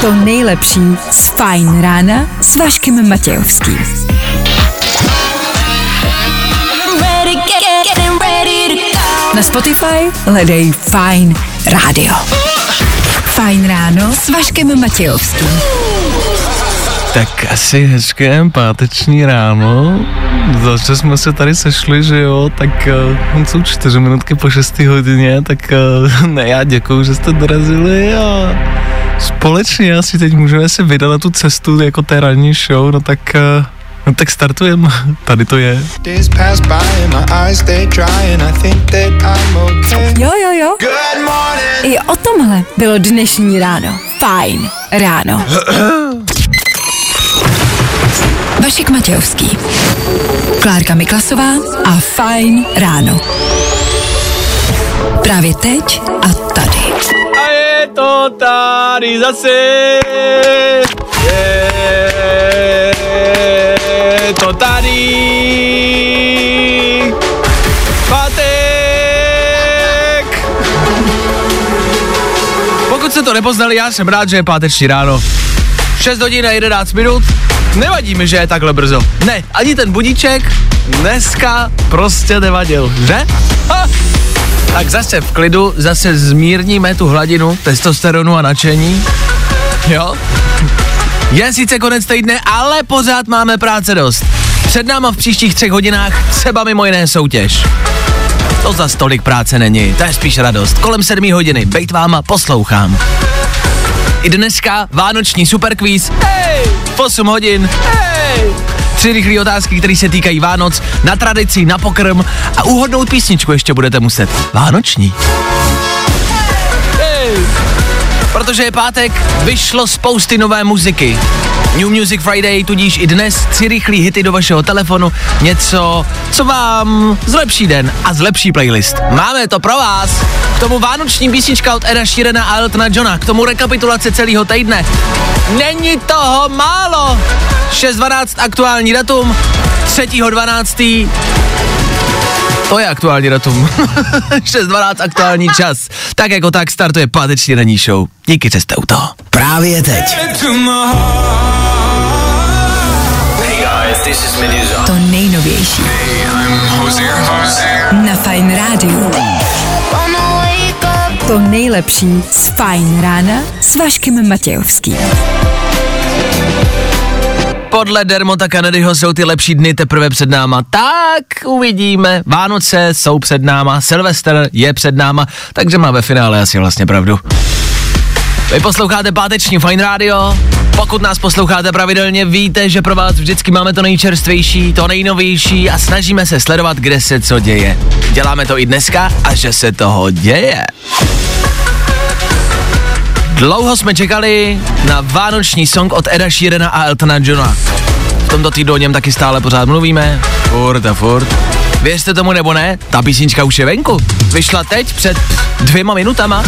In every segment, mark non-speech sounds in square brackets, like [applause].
to nejlepší z Fajn rána s Vaškem Matějovským. Na Spotify hledej Fajn rádio. Fajn ráno s Vaškem Matějovským. Tak asi hezké páteční ráno. Zase jsme se tady sešli, že jo, tak uh, jsou čtyři minutky po 6 hodině, tak uh, [laughs] ne, já děkuju, že jste dorazili a společně asi teď můžeme se vydat na tu cestu jako té ranní show, no tak uh, No tak startujeme, [laughs] tady to je. Days pass by and my eyes stay dry and I think that I'm okay. Jo, jo, jo. I o tomhle bylo dnešní ráno. Fajn ráno. [clears throat] Vašek Matějovský. Klárka Miklasová a Fajn ráno. Právě teď a tady. A je to tady zase. Je to tady. Pátek. Pokud se to nepoznali, já jsem rád, že je páteční ráno. 6 hodin a 11 minut. Nevadí mi, že je takhle brzo. Ne, ani ten budíček dneska prostě nevadil, že? Ha! Tak zase v klidu, zase zmírníme tu hladinu testosteronu a nadšení. Jo? Je sice konec týdne, ale pořád máme práce dost. Před náma v příštích třech hodinách třeba mimo jiné soutěž. To za stolik práce není, to je spíš radost. Kolem sedmí hodiny, bejt váma, poslouchám. I dneska vánoční superkvíz, hej, v 8 hodin, hej. Tři rychlé otázky, které se týkají Vánoc, na tradici, na pokrm a uhodnout písničku ještě budete muset. Vánoční. Protože je pátek, vyšlo spousty nové muziky. New Music Friday, tudíž i dnes tři rychlý hity do vašeho telefonu, něco, co vám zlepší den a zlepší playlist. Máme to pro vás. K tomu vánoční písnička od Eda Sheerana a Eltona Johna, k tomu rekapitulace celého týdne. Není toho málo. 6.12 aktuální datum, 3.12. To je aktuální datum. [laughs] 6.12 aktuální čas. Tak jako tak startuje páteční ranní show. Díky, že jste u toho. Právě teď. To nejnovější. Na Fajn rádiu. To nejlepší z Fajn rána s Vaškem Matějovským. Podle Dermota Kennedyho jsou ty lepší dny teprve před náma. Tak uvidíme. Vánoce jsou před náma, Silvester je před náma, takže má ve finále asi vlastně pravdu. Vy posloucháte páteční Fine Radio. Pokud nás posloucháte pravidelně, víte, že pro vás vždycky máme to nejčerstvější, to nejnovější a snažíme se sledovat, kde se co děje. Děláme to i dneska a že se toho děje. Dlouho jsme čekali na vánoční song od Eda Sheerana a Eltona Johna. V tomto týdnu o něm taky stále pořád mluvíme, furt a furt. Věřte tomu nebo ne, ta písnička už je venku. Vyšla teď před dvěma minutama.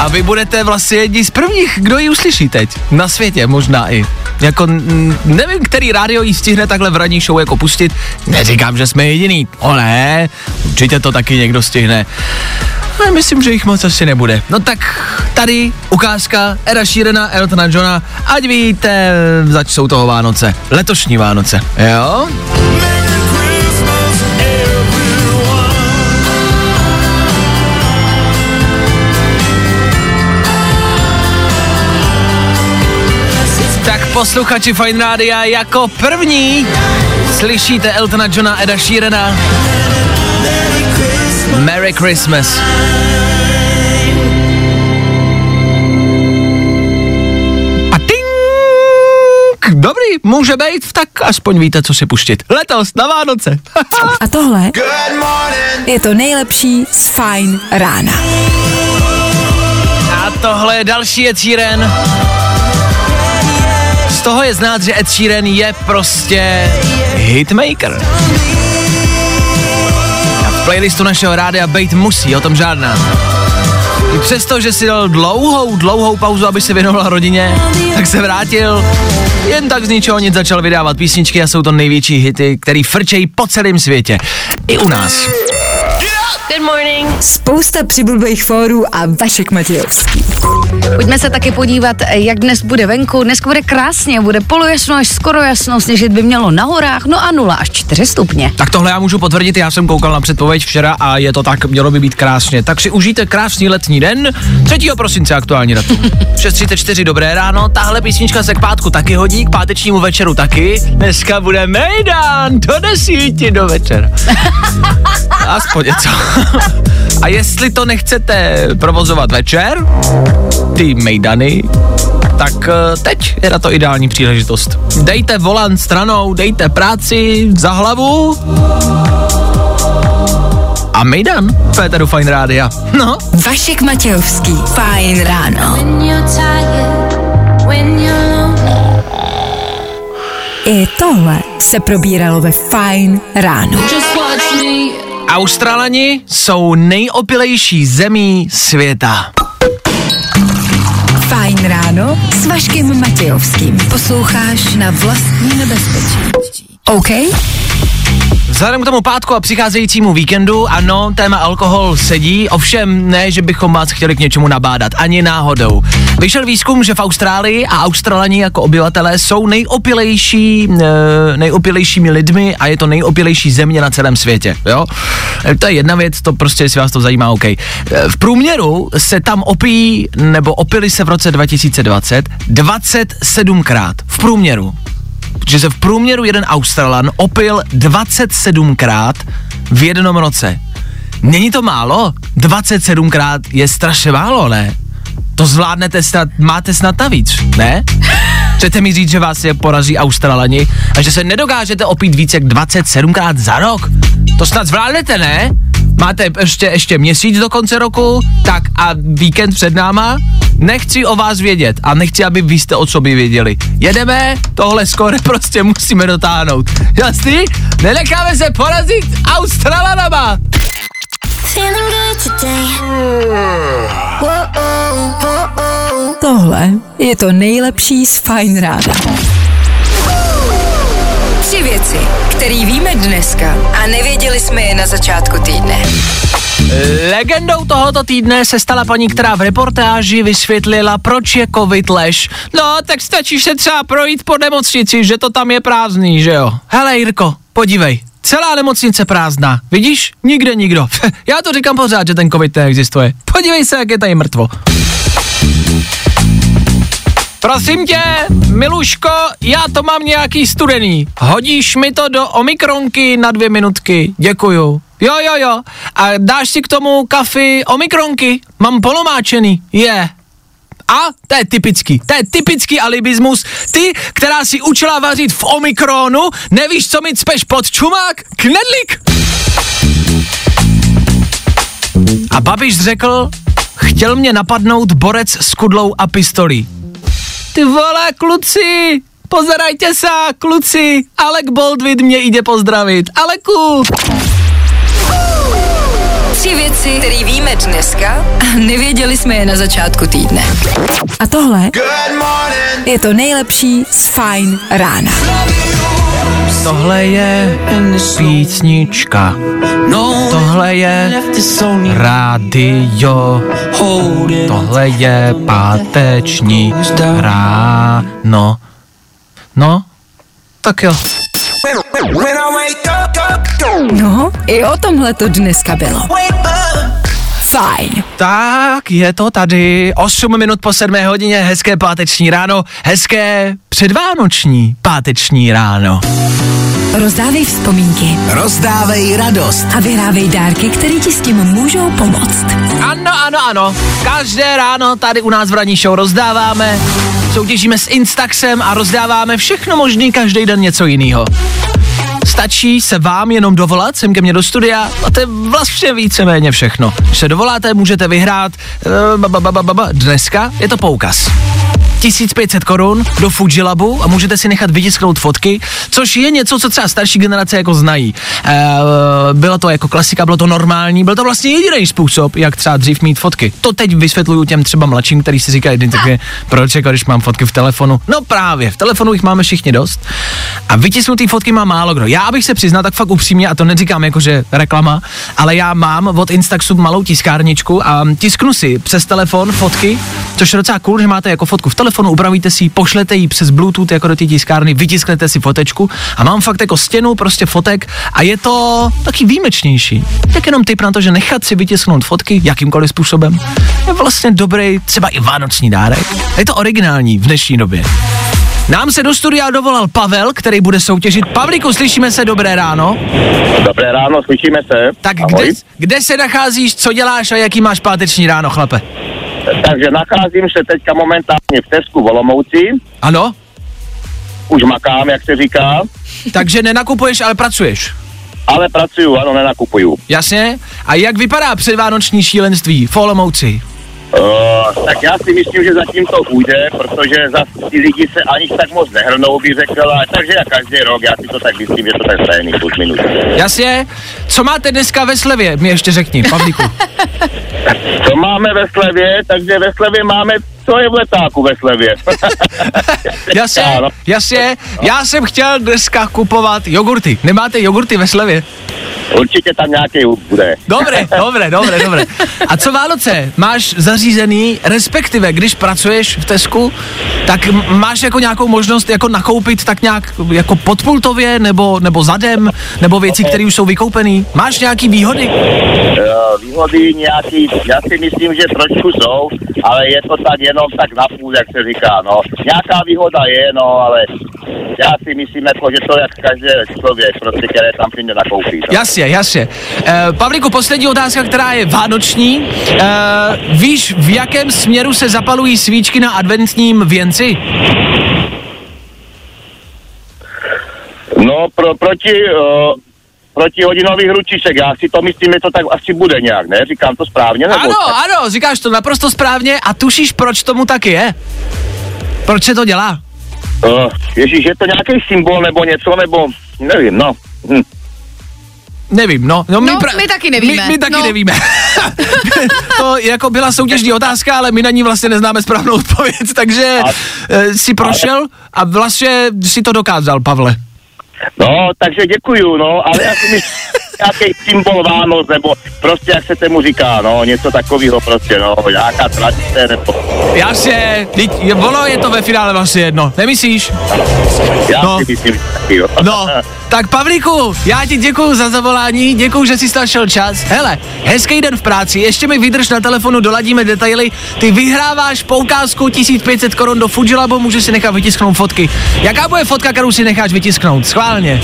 A vy budete vlastně jedni z prvních, kdo ji uslyší teď. Na světě možná i. Jako, nevím, který rádio jí stihne takhle v ranní show jako pustit. Neříkám, že jsme jediný. O ne, určitě to taky někdo stihne. Ale myslím, že jich moc asi nebude. No tak tady ukázka Era Sheerana, Eltona Johna, ať víte, zač jsou toho Vánoce. Letošní Vánoce. Jo? Posluchači Fine Rádia jako první slyšíte Eltona Johna Eda Sheerana. Merry Christmas. A ting! Dobrý, může být, tak aspoň víte, co si pustit. Letos na Vánoce. A tohle je to nejlepší z Fajn rána. A tohle je další Ed Sheeran. Z toho je znát, že Ed Sheeran je prostě hitmaker. A v playlistu našeho rádia Bait musí, o tom žádná. I přesto, že si dal dlouhou, dlouhou pauzu, aby se věnoval rodině, tak se vrátil. Jen tak z ničeho nic začal vydávat písničky a jsou to největší hity, který frčejí po celém světě. I u nás. Good morning. Spousta přibulbých fórů a Vašek Matějovský. Pojďme se taky podívat, jak dnes bude venku. Dnes bude krásně, bude polojasno až skoro jasno, sněžit by mělo na horách, no a 0 až 4 stupně. Tak tohle já můžu potvrdit, já jsem koukal na předpověď včera a je to tak, mělo by být krásně. Tak si užijte krásný letní den, 3. prosince aktuální datum. [laughs] 6.34 dobré ráno, tahle písnička se k pátku taky hodí, k pátečnímu večeru taky. Dneska bude Mejdan do desíti do večera. [laughs] Aspoň něco. [laughs] a jestli to nechcete provozovat večer, ty Mejdany, tak eh, teď je na to ideální příležitost. Dejte volant stranou, dejte práci za hlavu a Mejdan, Féteru Fine Rádia. No, Vašek Matějovský. Fajn ráno. I tohle se probíralo ve Fajn ráno. Australani jsou nejopilejší zemí světa. Fajn ráno s Vaškem Matějovským. Posloucháš na vlastní nebezpečí. OK? Vzhledem k tomu pátku a přicházejícímu víkendu, ano, téma alkohol sedí, ovšem ne, že bychom vás chtěli k něčemu nabádat, ani náhodou. Vyšel výzkum, že v Austrálii a Australani jako obyvatelé jsou nejopilejší, e, nejopilejšími lidmi a je to nejopilejší země na celém světě, jo? E, to je jedna věc, to prostě, jestli vás to zajímá, OK. E, v průměru se tam opíjí, nebo opili se v roce 2020 27krát. V průměru že se v průměru jeden Australan opil 27krát v jednom roce. Není to málo? 27krát je strašně málo, ne? To zvládnete snad, máte snad navíc, ne? Chcete mi říct, že vás je porazí Australani a že se nedokážete opít víc jak 27krát za rok? To snad zvládnete, ne? Máte ještě, ještě měsíc do konce roku, tak a víkend před náma? Nechci o vás vědět a nechci, aby vy jste o sobě věděli. Jedeme, tohle skoro [laughs] prostě musíme dotáhnout. Jasný? Nenecháme se porazit Australanama! Tohle je to nejlepší z Fajn rána. Tři věci, které víme dneska a nevěděli jsme je na začátku týdne. Legendou tohoto týdne se stala paní, která v reportáži vysvětlila, proč je covid lež. No, tak stačí se třeba projít po nemocnici, že to tam je prázdný, že jo? Hele, Jirko, podívej, celá nemocnice prázdná. Vidíš? Nikde nikdo. [laughs] Já to říkám pořád, že ten covid neexistuje. Podívej se, jak je tady mrtvo. Prosím tě, Miluško, já to mám nějaký studený. Hodíš mi to do omikronky na dvě minutky. Děkuju. Jo, jo, jo. A dáš si k tomu kafy omikronky? Mám polomáčený. Je. Yeah. A to je typický, to je typický alibismus. Ty, která si učila vařit v omikronu, nevíš, co mi cpeš pod čumák? Knedlík! A Babiš řekl, chtěl mě napadnout borec s kudlou a pistolí. Ty vole, kluci, pozerajte se, kluci, Alek Baldwin mě jde pozdravit. Aleku! Tři věci, které víme dneska a nevěděli jsme je na začátku týdne. A tohle je to nejlepší z Fajn rána. Tohle je písnička. Tohle je rádio. Tohle je páteční ráno. No, tak jo. No, i o tomhle to dneska bylo. Fajn. Tak, je to tady. 8 minut po 7 hodině, hezké páteční ráno, hezké předvánoční páteční ráno. Rozdávej vzpomínky Rozdávej radost. a vyhrávej dárky, které ti s tím můžou pomoct. Ano, ano, ano. Každé ráno tady u nás v Ranní show rozdáváme, soutěžíme s Instaxem a rozdáváme všechno možný každý den něco jiného. Stačí se vám jenom dovolat sem ke mně do studia a to je vlastně víceméně všechno. Když se dovoláte, můžete vyhrát uh, ba, ba, ba, ba, ba. dneska je to poukaz. 1500 korun do Fujilabu a můžete si nechat vytisknout fotky, což je něco, co třeba starší generace jako znají. E, bylo to jako klasika, bylo to normální, byl to vlastně jediný způsob, jak třeba dřív mít fotky. To teď vysvětluju těm třeba mladším, který si říkají, "Ty, proč jako když mám fotky v telefonu. No právě, v telefonu jich máme všichni dost. A vytisknutý fotky má málo kdo. Já bych se přiznal tak fakt upřímně, a to neříkám jako, že reklama, ale já mám od Instaxu malou tiskárničku a tisknu si přes telefon fotky, což je docela cool, že máte jako fotku v telefonu, upravíte si ji, pošlete ji přes Bluetooth jako do té tiskárny, vytisknete si fotečku a mám fakt jako stěnu prostě fotek a je to taky výjimečnější. Tak jenom tip na to, že nechat si vytisknout fotky jakýmkoliv způsobem je vlastně dobrý, třeba i vánoční dárek. Je to originální v dnešní době. Nám se do studia dovolal Pavel, který bude soutěžit. Pavlíku, slyšíme se, dobré ráno. Dobré ráno, slyšíme se. Tak kde, kde se nacházíš, co děláš a jaký máš páteční ráno, chlape? Takže nacházím se teďka momentálně v Tesku v Olomouci. Ano? Už makám, jak se říká. Takže nenakupuješ, ale pracuješ. Ale pracuju, ano, nenakupuju. Jasně? A jak vypadá předvánoční šílenství v Olomouci? Uh, tak já si myslím, že zatím to půjde, protože zase ty lidi se ani tak moc nehrnou, bych řekl, ale takže jak každý rok, já si to tak myslím, že to tak stejný plus minus. Jasně? Co máte dneska ve slevě? Mi ještě řekni, Pavlíku. [laughs] Co máme ve slevě? Takže ve slevě máme, co je v letáku ve slevě? [laughs] Jasně, jasně. Já jsem chtěl dneska kupovat jogurty. Nemáte jogurty ve slevě? Určitě tam nějaký bude. Dobré, [laughs] dobré, dobré, dobré. A co Vánoce? Máš zařízený, respektive když pracuješ v Tesku, tak máš jako nějakou možnost jako nakoupit tak nějak jako podpultově nebo, nebo zadem, nebo věci, které už jsou vykoupený? Máš nějaký výhody? Výhody nějaký, já si myslím, že trošku jsou, ale je to tak jenom tak na půl, jak se říká, no. Nějaká výhoda je, no, ale já si myslím, jako, že to jak každý člověk, prostě, který tam přijde nakoupit. No. Jasně, jasně. Uh, Pavlíku, poslední otázka, která je vánoční. Uh, víš, v jakém směru se zapalují svíčky na adventním věnci? No, pro, proti, uh, proti hodinových ručiček, já si to myslím, že to tak asi bude nějak, ne? Říkám to správně, nebo? Ano, ano, říkáš to naprosto správně a tušíš, proč tomu tak je? Proč se to dělá? Uh, ježíš, je to nějaký symbol nebo něco, nebo nevím, no. Hm. Nevím, no. No, No, my taky nevíme. My, my taky No. nevíme. [laughs] to jako byla soutěžní otázka, ale my na ní vlastně neznáme správnou [laughs] odpověď, takže A- uh, si prošel a vlastně si to dokázal, Pavle. No, takže děkuju, no, ale já si myslím, [laughs] nějaký symbol Vánoc, nebo prostě, jak se tomu říká, no, něco takového prostě, no, nějaká tradice, nebo, Jasně, teď, je- ono je to ve finále vlastně jedno, nemyslíš? já No. si myslím, jo. No, tak Pavlíku, já ti děkuju za zavolání, děkuju, že jsi našel čas. Hele, hezký den v práci, ještě mi vydrž na telefonu, doladíme detaily. Ty vyhráváš poukázku 1500 korun do Fujilabu, můžeš si nechat vytisknout fotky. Jaká bude fotka, kterou si necháš vytisknout? Schválně.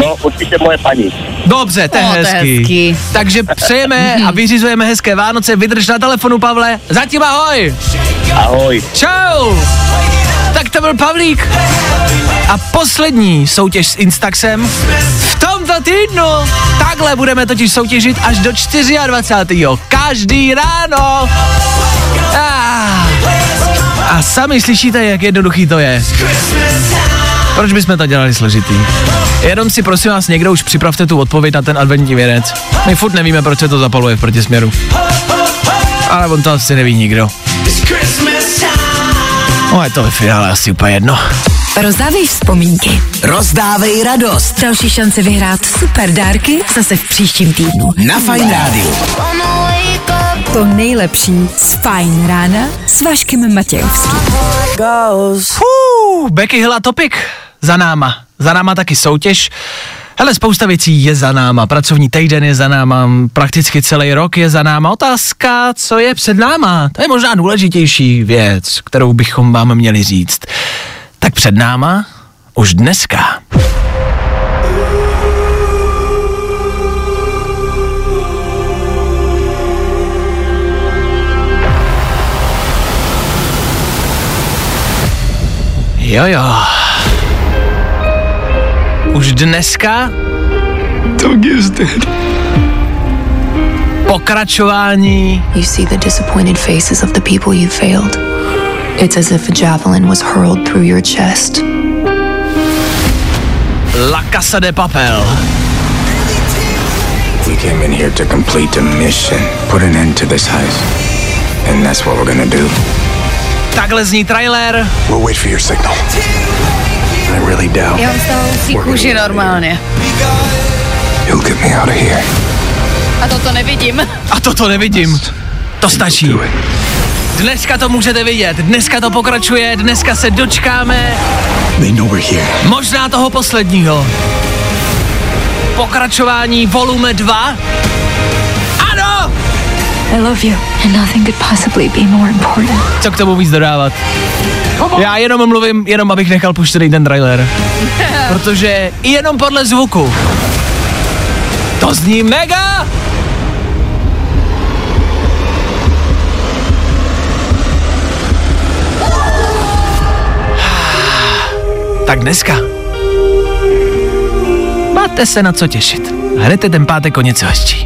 No, určitě moje paní. Dobře, to je O, to je hezký. hezký. Takže přejeme a vyřizujeme hezké Vánoce, vydrž na telefonu, Pavle. Zatím ahoj. Ahoj. Čau! Tak to byl Pavlík. A poslední soutěž s Instaxem v tomto týdnu. Takhle budeme totiž soutěžit až do 24. Každý ráno. Ah. A sami slyšíte, jak jednoduchý to je. Proč bychom to dělali složitý? Jenom si prosím vás někdo už připravte tu odpověď na ten adventní věnec. My furt nevíme, proč se to zapaluje v protisměru. Ale on to asi neví nikdo. No je to ve finále asi úplně jedno. Rozdávej vzpomínky. Rozdávej radost Další šance vyhrát super dárky zase v příštím týdnu. na Fine Rádiu. To nejlepší z Fajn rána s Vaškem Matějovským. Fuu, Becky Hill a Topic za náma. Za náma taky soutěž. Hele, spousta věcí je za náma, pracovní týden je za náma, prakticky celý rok je za náma. Otázka, co je před náma, to je možná důležitější věc, kterou bychom vám měli říct. Tak před náma už dneska. Jo, jo. Už dneska pokračování You see the disappointed faces of the people you failed. It's as if a javelin was hurled through your chest. La Casa de Papel. We came in here to complete a mission, put an end to this heist. And that's what we're gonna do. Takhle zní trailer. We'll wait for your signal. I really doubt Já mám z toho husí kůži normálně. you'll get me out of here. A toto nevidím. A toto nevidím. To stačí. Dneska to můžete vidět, dneska to pokračuje, dneska se dočkáme They know we're here. možná toho posledního. Pokračování volume 2. I love you, and nothing could possibly be more important. Co k tomu víc dodávat? Já jenom mluvím, jenom abych nechal puštěný ten trailer. [laughs] Protože i jenom podle zvuku to zní mega! [sighs] Tak dneska máte se na co těšit. Hned ten pátek o něco hezčí.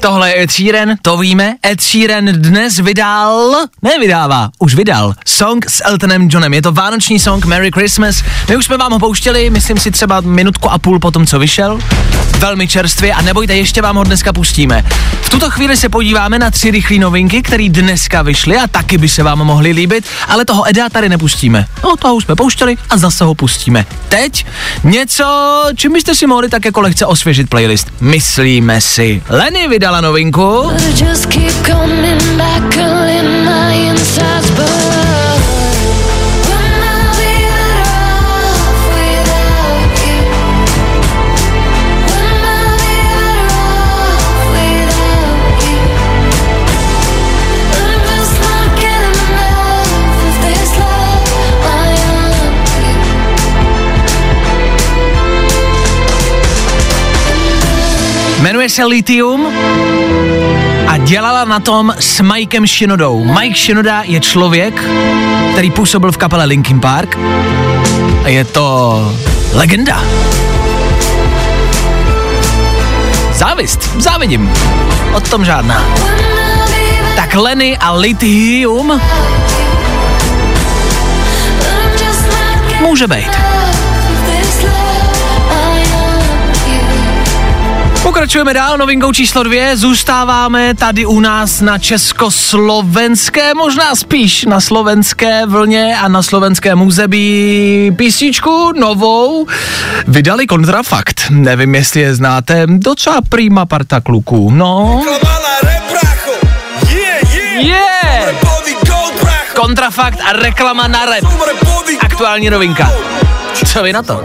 Tohle je Ed Sheeran, to víme. Ed Sheeran dnes vydal, nevydává, už vydal, song s Eltonem Johnem. Je to vánoční song Merry Christmas. My už jsme vám ho pouštěli, myslím si třeba minutku a půl po tom, co vyšel. Velmi čerstvě a nebojte, ještě vám ho dneska pustíme. V tuto chvíli se podíváme na tři rychlé novinky, které dneska vyšly a taky by se vám mohly líbit, ale toho Eda tady nepustíme. No, toho už jsme pouštěli a zase ho pustíme. Teď něco, čím byste si mohli tak jako lehce osvěžit playlist. Myslíme si. Lenny vydala novinku. Jmenuje se Lithium a dělala na tom s Mikem Shinodou. Mike Shinoda je člověk, který působil v kapele Linkin Park a je to legenda. Závist, závidím. O tom žádná. Tak Lenny a Lithium může být. Pokračujeme dál, novinkou číslo dvě, zůstáváme tady u nás na československé, možná spíš na slovenské vlně a na slovenském území písničku novou. Vydali kontrafakt, nevím jestli je znáte, docela prýma parta kluků, no. Yeah! Kontrafakt a reklama na rap. Aktuální novinka. Co vy na to?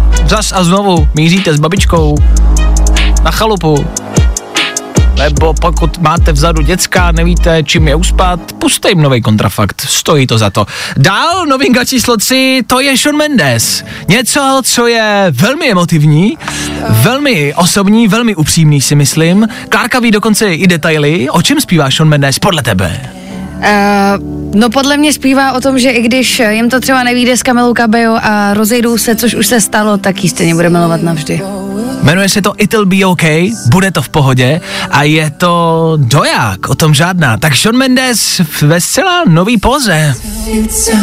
zas a znovu míříte s babičkou na chalupu, nebo pokud máte vzadu děcka, nevíte, čím je uspat, puste jim nový kontrafakt, stojí to za to. Dál novinka číslo 3, to je Sean Mendes. Něco, co je velmi emotivní, velmi osobní, velmi upřímný si myslím. Klárka ví dokonce i detaily, o čem zpívá Sean Mendes podle tebe. Uh, no podle mě zpívá o tom, že i když jim to třeba nevíde s Kamilou Cabello a rozejdou se, což už se stalo, tak jí stejně bude milovat navždy. Jmenuje se to It'll Be OK, bude to v pohodě a je to doják, o tom žádná. Tak Sean Mendes ve zcela nový poze. Stop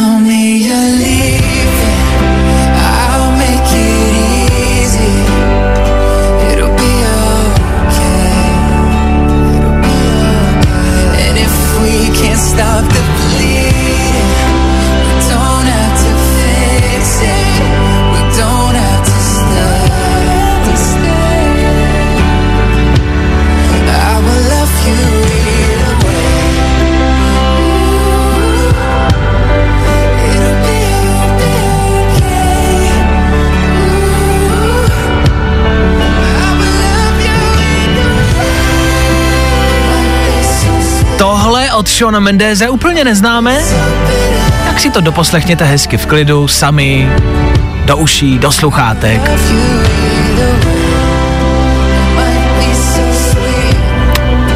Shona Mendeze úplně neznáme, tak si to doposlechněte hezky v klidu, sami, do uší, do sluchátek.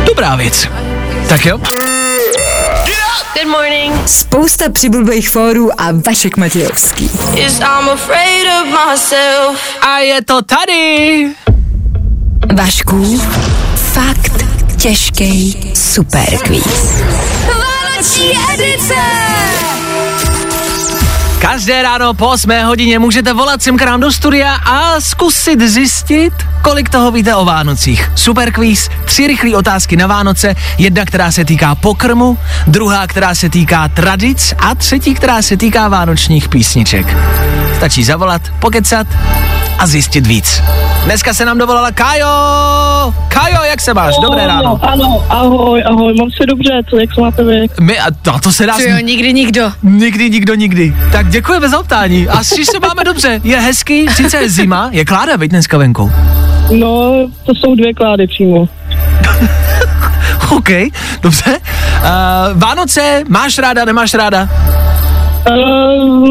Dobrá věc. Tak jo. Good morning. Spousta přibulbých fórů a Vašek Matějovský. Is I'm afraid of myself. A je to tady. Vašku, fakt těžký superquiz. Vánoční edice! Každé ráno po 8 hodině můžete volat sem k nám do studia a zkusit zjistit, kolik toho víte o Vánocích. Super quiz, tři rychlé otázky na Vánoce, jedna, která se týká pokrmu, druhá, která se týká tradic a třetí, která se týká vánočních písniček. Stačí zavolat, pokecat a zjistit víc. Dneska se nám dovolala Kajo! Kajo, jak se máš? Dobré ráno. Ano, ahoj, ahoj, mám se dobře, co, jak se máte vy? My, a to, to se dá... Co jo, nikdy nikdo. Nikdy, nikdo, nikdy. Tak děkujeme za optání. Asi se máme dobře. Je hezký, sice je zima, je kláda, veď dneska venkou. No, to jsou dvě klády přímo. [laughs] OK, dobře. Uh, Vánoce, máš ráda, nemáš ráda? Uh,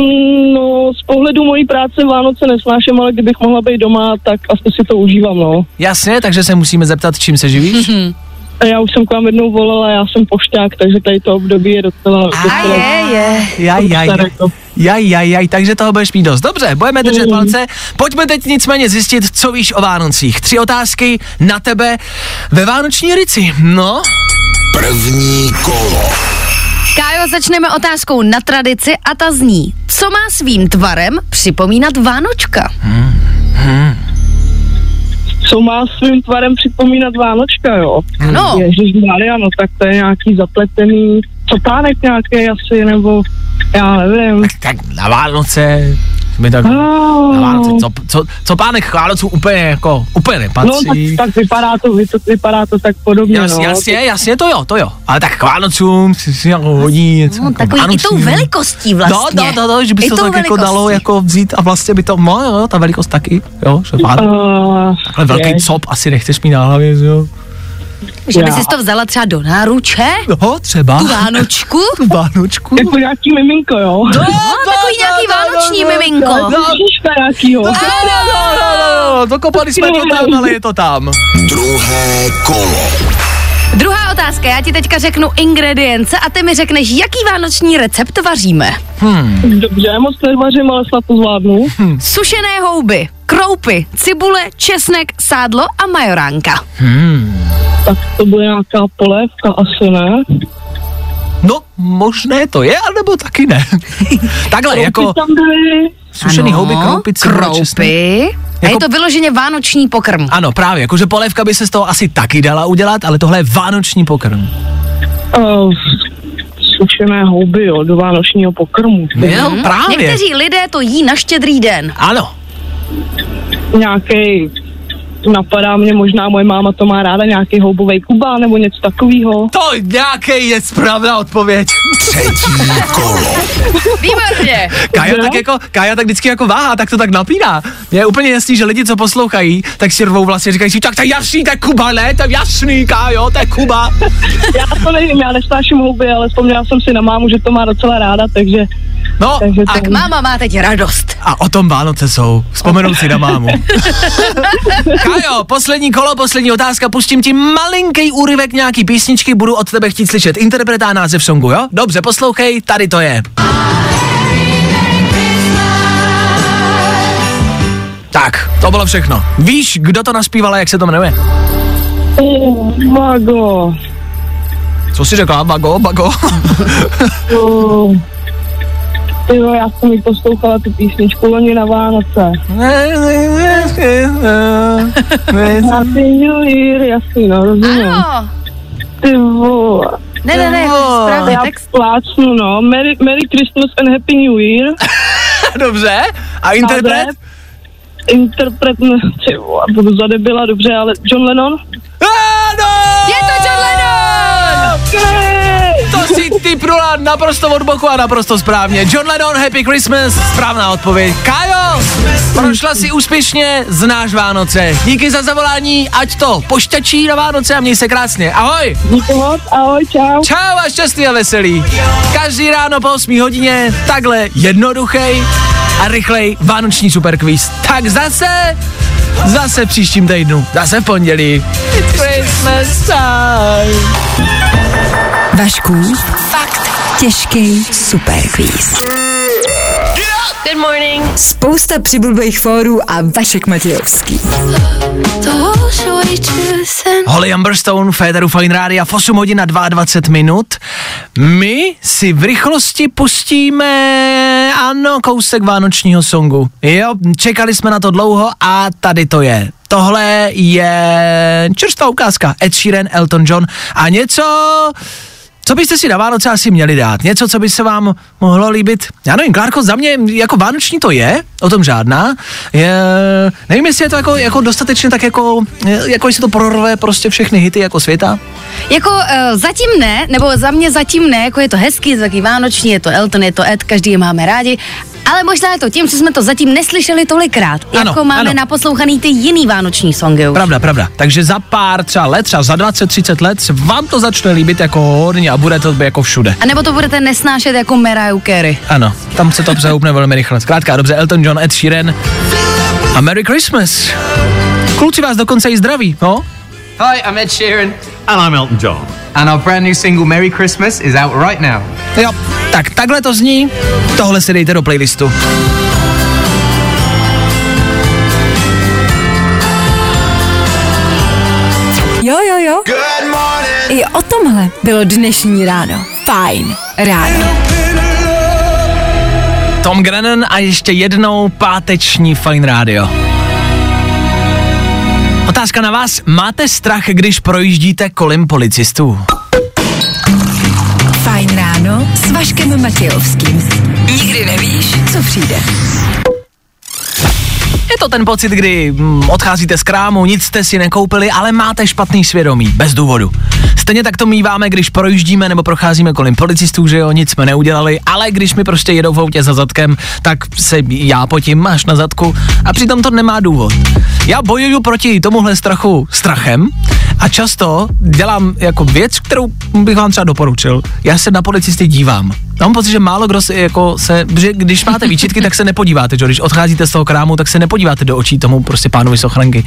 no, z pohledu mojí práce Vánoce nesnáším, ale kdybych mohla být doma, tak asi si to užívám, no. Jasně, takže se musíme zeptat, čím se živíš? A já už jsem k vám jednou volala, já jsem pošťák, takže tady to období je docela... docela je. Jaj, jaj, jaj. Jaj, jaj, jaj, takže toho budeš mít dost. Dobře, budeme držet Mm. palce. Pojďme teď nicméně zjistit, co víš o Vánocích. Tři otázky na tebe ve Vánoční rici. No, První kolo. Kájo, začneme otázkou na tradici a ta zní, co má svým tvarem připomínat Vánočka? Co má svým tvarem připomínat Vánočka, jo? Ano. Ježíš Maria, no tak to je nějaký zapletený copánek nějaký asi, nebo já nevím. tak na Vánoce, my tak, Oh. na Vánoce, co, co, co pánek Vánoců úplně jako, úplně No, nepatří. tak, tak vypadá to, vy- to, vypadá to tak podobně, Jas, no. jasně, jasně, to jo, to jo. Ale tak k Vánocům si, si jako hodí něco. No, jako takový i tou no. velikostí vlastně. No, no, no, no, že by se to tak jako dalo velikostí. jako vzít a vlastně by to, no jo, ta velikost taky, jo, že pán, Uh, takhle velký je. cop asi nechceš mít na hlavě, že jo. Že by Já. si to vzala třeba do náruče, No, třeba. tu Vánočku. Tu Vánočku. Jako nějaký miminko, jo? No, takový nějaký vánoční miminko. No, Ježíška nějakýho. No, no, no, no, no, dokopali jsme to tam, ale je to tam. Druhé kolo. Druhá otázka, já ti teďka řeknu ingredience a ty mi řekneš, jaký vánoční recept vaříme. Dobře, moc nevařím, ale snad to zvládnu. Sušené houby, kroupy, cibule, česnek, sádlo a majoránka. Tak to bude nějaká polévka, asi ne. No, možné to je, anebo taky ne. [laughs] Takhle, jako Kroupy tam byly. sušený houby, kroupy, kroupy. A Jako- je to vyloženě vánoční pokrm. Ano, právě, jakože polévka by se z toho asi taky dala udělat, ale tohle je vánoční pokrm. Uh, sušené houby, jo, do vánočního pokrmu. Jo, Hm? právě. Někteří lidé to jí na štědrý den. Ano, Nějaký napadá mě, možná moje máma to má ráda, nějaký houbový kuba nebo něco takového. to nějaký je správná odpověď. Třetí kolo. Výborně. Kája tak jako, Kája tak vždycky jako váha, tak to tak napíná. Je úplně jasný, že lidi, co poslouchají, tak si rvou vlastně říkají si, tak to je jasný, to je Kuba, ne? To je jasný, Kájo, to je Kuba. Já to nevím, já nesnáším houby, ale vzpomněla jsem si na mámu, že to má docela ráda, takže... No, takže a, Tak máma má teď radost. a o tom Vánoce jsou. Vzpomenout si na mámu. [laughs] Kájo, poslední kolo, poslední otázka, pustím ti malinký úryvek nějaký písničky, budu od tebe chtít slyšet interpreta a název songu, jo? Dobře, poslouchej, tady to je. Tak, to bylo všechno. Víš, kdo to naspíval a jak se to jmenuje? Oh, mago. Co jsi řekla? Bago, bago. Oh. Jo, já jsem mi poslouchala tu písničku loni na Vánoce. Happy New Year, jasný, no, rozumím. Ano. Ty vole. Ne, ne, ne, správný Já text. no. Merry, Merry Christmas and Happy New Year. Dobře. A interpret? Interpret, ne, ty vole, budu zadebila, dobře, ale John Lennon? Ano! Je to John Lennon! To ty prula naprosto od boku a naprosto správně. John Lennon, Happy Christmas, správná odpověď. Kájo, prošla si úspěšně, znáš Vánoce. Díky za zavolání, ať to pošťačí na Vánoce a měj se krásně. Ahoj. Díky moc, ahoj, čau. Čau a šťastný a veselý. Každý ráno po 8 hodině, takhle jednoduchej a rychlej vánoční superkvíz. Tak zase, zase příštím týdnu, zase v pondělí. It's Christmas time. Vašku, fakt těžký superkvíz. Good morning. Spousta přibulbých fórů a Vašek Matějovský. Holly Amberstone, Féteru Fine Rádia v 8 hodin a 22 minut. My si v rychlosti pustíme, ano, kousek vánočního songu. Jo, čekali jsme na to dlouho a tady to je. Tohle je čerstvá ukázka. Ed Sheeran, Elton John a něco, co byste si na Vánoce asi měli dát? Něco, co by se vám mohlo líbit? Já nevím, Klárko, za mě jako vánoční to je, o tom žádná. Je, nevím, jestli je to jako, jako dostatečně tak jako, jako jestli to prorve prostě všechny hity jako světa. Jako uh, zatím ne, nebo za mě zatím ne, jako je to hezký, je to taky vánoční, je to Elton, je to Ed, každý je máme rádi, ale možná je to tím, že jsme to zatím neslyšeli tolikrát, Ano, jako máme ano. naposlouchaný ty jiný vánoční songy už. Pravda, pravda. Takže za pár třeba let, třeba za 20-30 let se vám to začne líbit jako hodně a bude to jako všude. A nebo to budete nesnášet jako Mariah Carey. Ano, tam se to zahoupne velmi rychle. Zkrátka, dobře, Elton John, Ed Sheeran a Merry Christmas. Kluci vás dokonce i zdraví, no? Hi, I'm Ed Sheeran. And I'm Elton John. And our brand new single Merry Christmas is out right now. Jo, tak takhle to zní, tohle si dejte do playlistu. Jo, jo, jo. I o tomhle bylo dnešní ráno. Fajn ráno. Tom Grennan a ještě jednou páteční Fine Radio. Otázka na vás. Máte strach, když projíždíte kolem policistů? Fajn ráno s Vaškem Matějovským. Nikdy nevíš, co přijde. Je to ten pocit, kdy mm, odcházíte z krámu, nic jste si nekoupili, ale máte špatný svědomí, bez důvodu. Stejně tak to míváme, když projíždíme nebo procházíme kolem policistů, že jo, nic jsme neudělali, ale když mi prostě jedou v autě za zadkem, tak se já potím až na zadku a přitom to nemá důvod. Já bojuju proti tomuhle strachu strachem a často dělám jako věc, kterou bych vám třeba doporučil. Já se na policisty dívám. Mám pocit, že málo kdo se, jako se, že když máte výčitky, tak se nepodíváte, že? když odcházíte z toho krámu, tak se nepodíváte do očí tomu prostě pánovi z ochranky.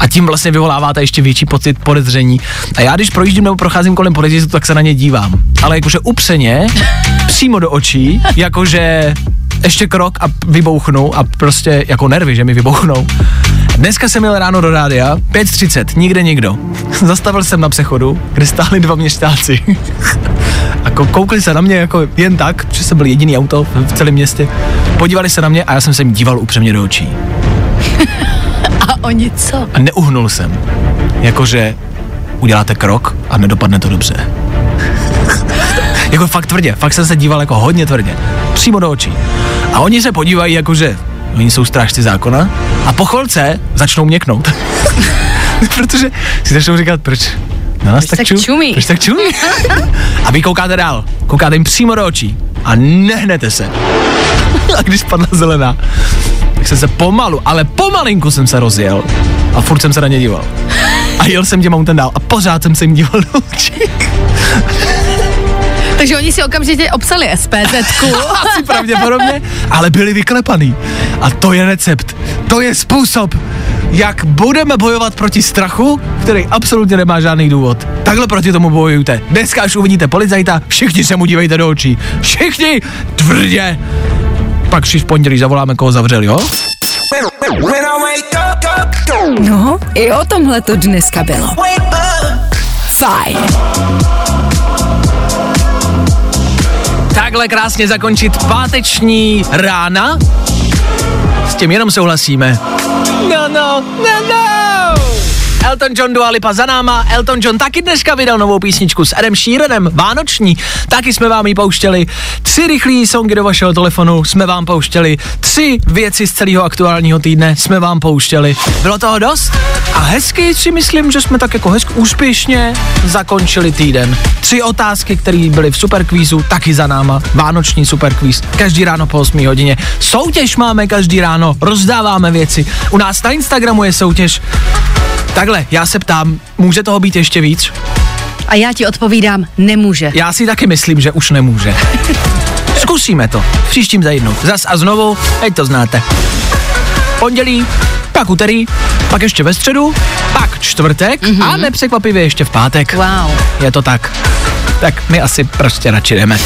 A tím vlastně vyvoláváte ještě větší pocit podezření. A já když projíždím nebo procházím kolem policistů, tak se na ně dívám. Ale jakože upřeně, přímo do očí, jakože ještě krok a vybouchnu a prostě jako nervy, že mi vybouchnou. Dneska jsem jel ráno do rádia, 5.30, nikde nikdo. [laughs] Zastavil jsem na přechodu, kde stáli dva měšťáci. A [laughs] kou- koukli se na mě jako jen tak, že jsem byl jediný auto v celém městě. Podívali se na mě a já jsem se jim díval upřemně do očí. [laughs] A oni co? A neuhnul jsem. Jakože uděláte krok a nedopadne to dobře. jako fakt tvrdě, fakt jsem se díval jako hodně tvrdě. Přímo do očí. A oni se podívají jakože oni jsou strážci zákona a po chvilce začnou měknout. [laughs] Protože si začnou říkat, proč na nás Proč tak, tak ču- čumí? Proč tak čumí? [laughs] a vy koukáte dál. Koukáte jim přímo do očí a nehnete se. [laughs] a když spadla zelená, tak jsem se pomalu, ale pomalinku jsem se rozjel a furt jsem se na ně díval. A jel jsem těm autem dál a pořád jsem se jim díval do očí. Takže oni si okamžitě obsali SPZ. [laughs] Asi pravděpodobně, ale byli vyklepaný. A to je recept. To je způsob, jak budeme bojovat proti strachu, který absolutně nemá žádný důvod. Takhle proti tomu bojujte. Dneska, až uvidíte policajta, všichni se mu dívejte do očí. Všichni tvrdě. Pak v pondělí zavoláme, koho zavřeli, jo? No, i o tomhle to dneska bylo. Fajn. Takhle krásně zakončit páteční rána. S tím jenom souhlasíme. No, no, no, no. Elton John Dua Lipa za náma. Elton John taky dneska vydal novou písničku s Edem Sheeranem, Vánoční. Taky jsme vám ji pouštěli. Tři rychlý songy do vašeho telefonu jsme vám pouštěli. Tři věci z celého aktuálního týdne jsme vám pouštěli. Bylo toho dost? A hezky si myslím, že jsme tak jako hezky úspěšně zakončili týden. Tři otázky, které byly v superkvízu, taky za náma. Vánoční superkvíz. Každý ráno po 8 hodině. Soutěž máme každý ráno, rozdáváme věci. U nás na Instagramu je soutěž. Takhle, já se ptám, může toho být ještě víc? A já ti odpovídám, nemůže. Já si taky myslím, že už nemůže. [laughs] Zkusíme to. V příštím za jednou. Zas a znovu, ať to znáte. Pondělí, pak úterý, pak ještě ve středu, pak čtvrtek mm-hmm. a nepřekvapivě ještě v pátek. Wow. Je to tak. Tak my asi prostě radši jdeme.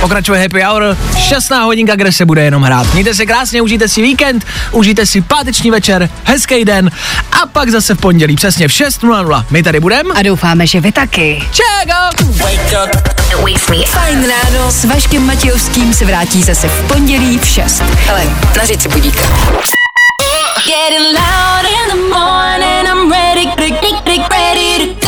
Pokračuje Happy Hour, šťastná hodinka, kde se bude jenom hrát. Mějte se krásně, užijte si víkend, užijte si páteční večer, hezký den a pak zase v pondělí přesně v 6.00. My tady budeme. A doufáme, že vy taky. Čego! Fajn ráno s Vaškem Matějovským se vrátí zase v pondělí v 6. Ale nařiď si budíka. Getting loud in the morning, I'm ready, ready, ready to go.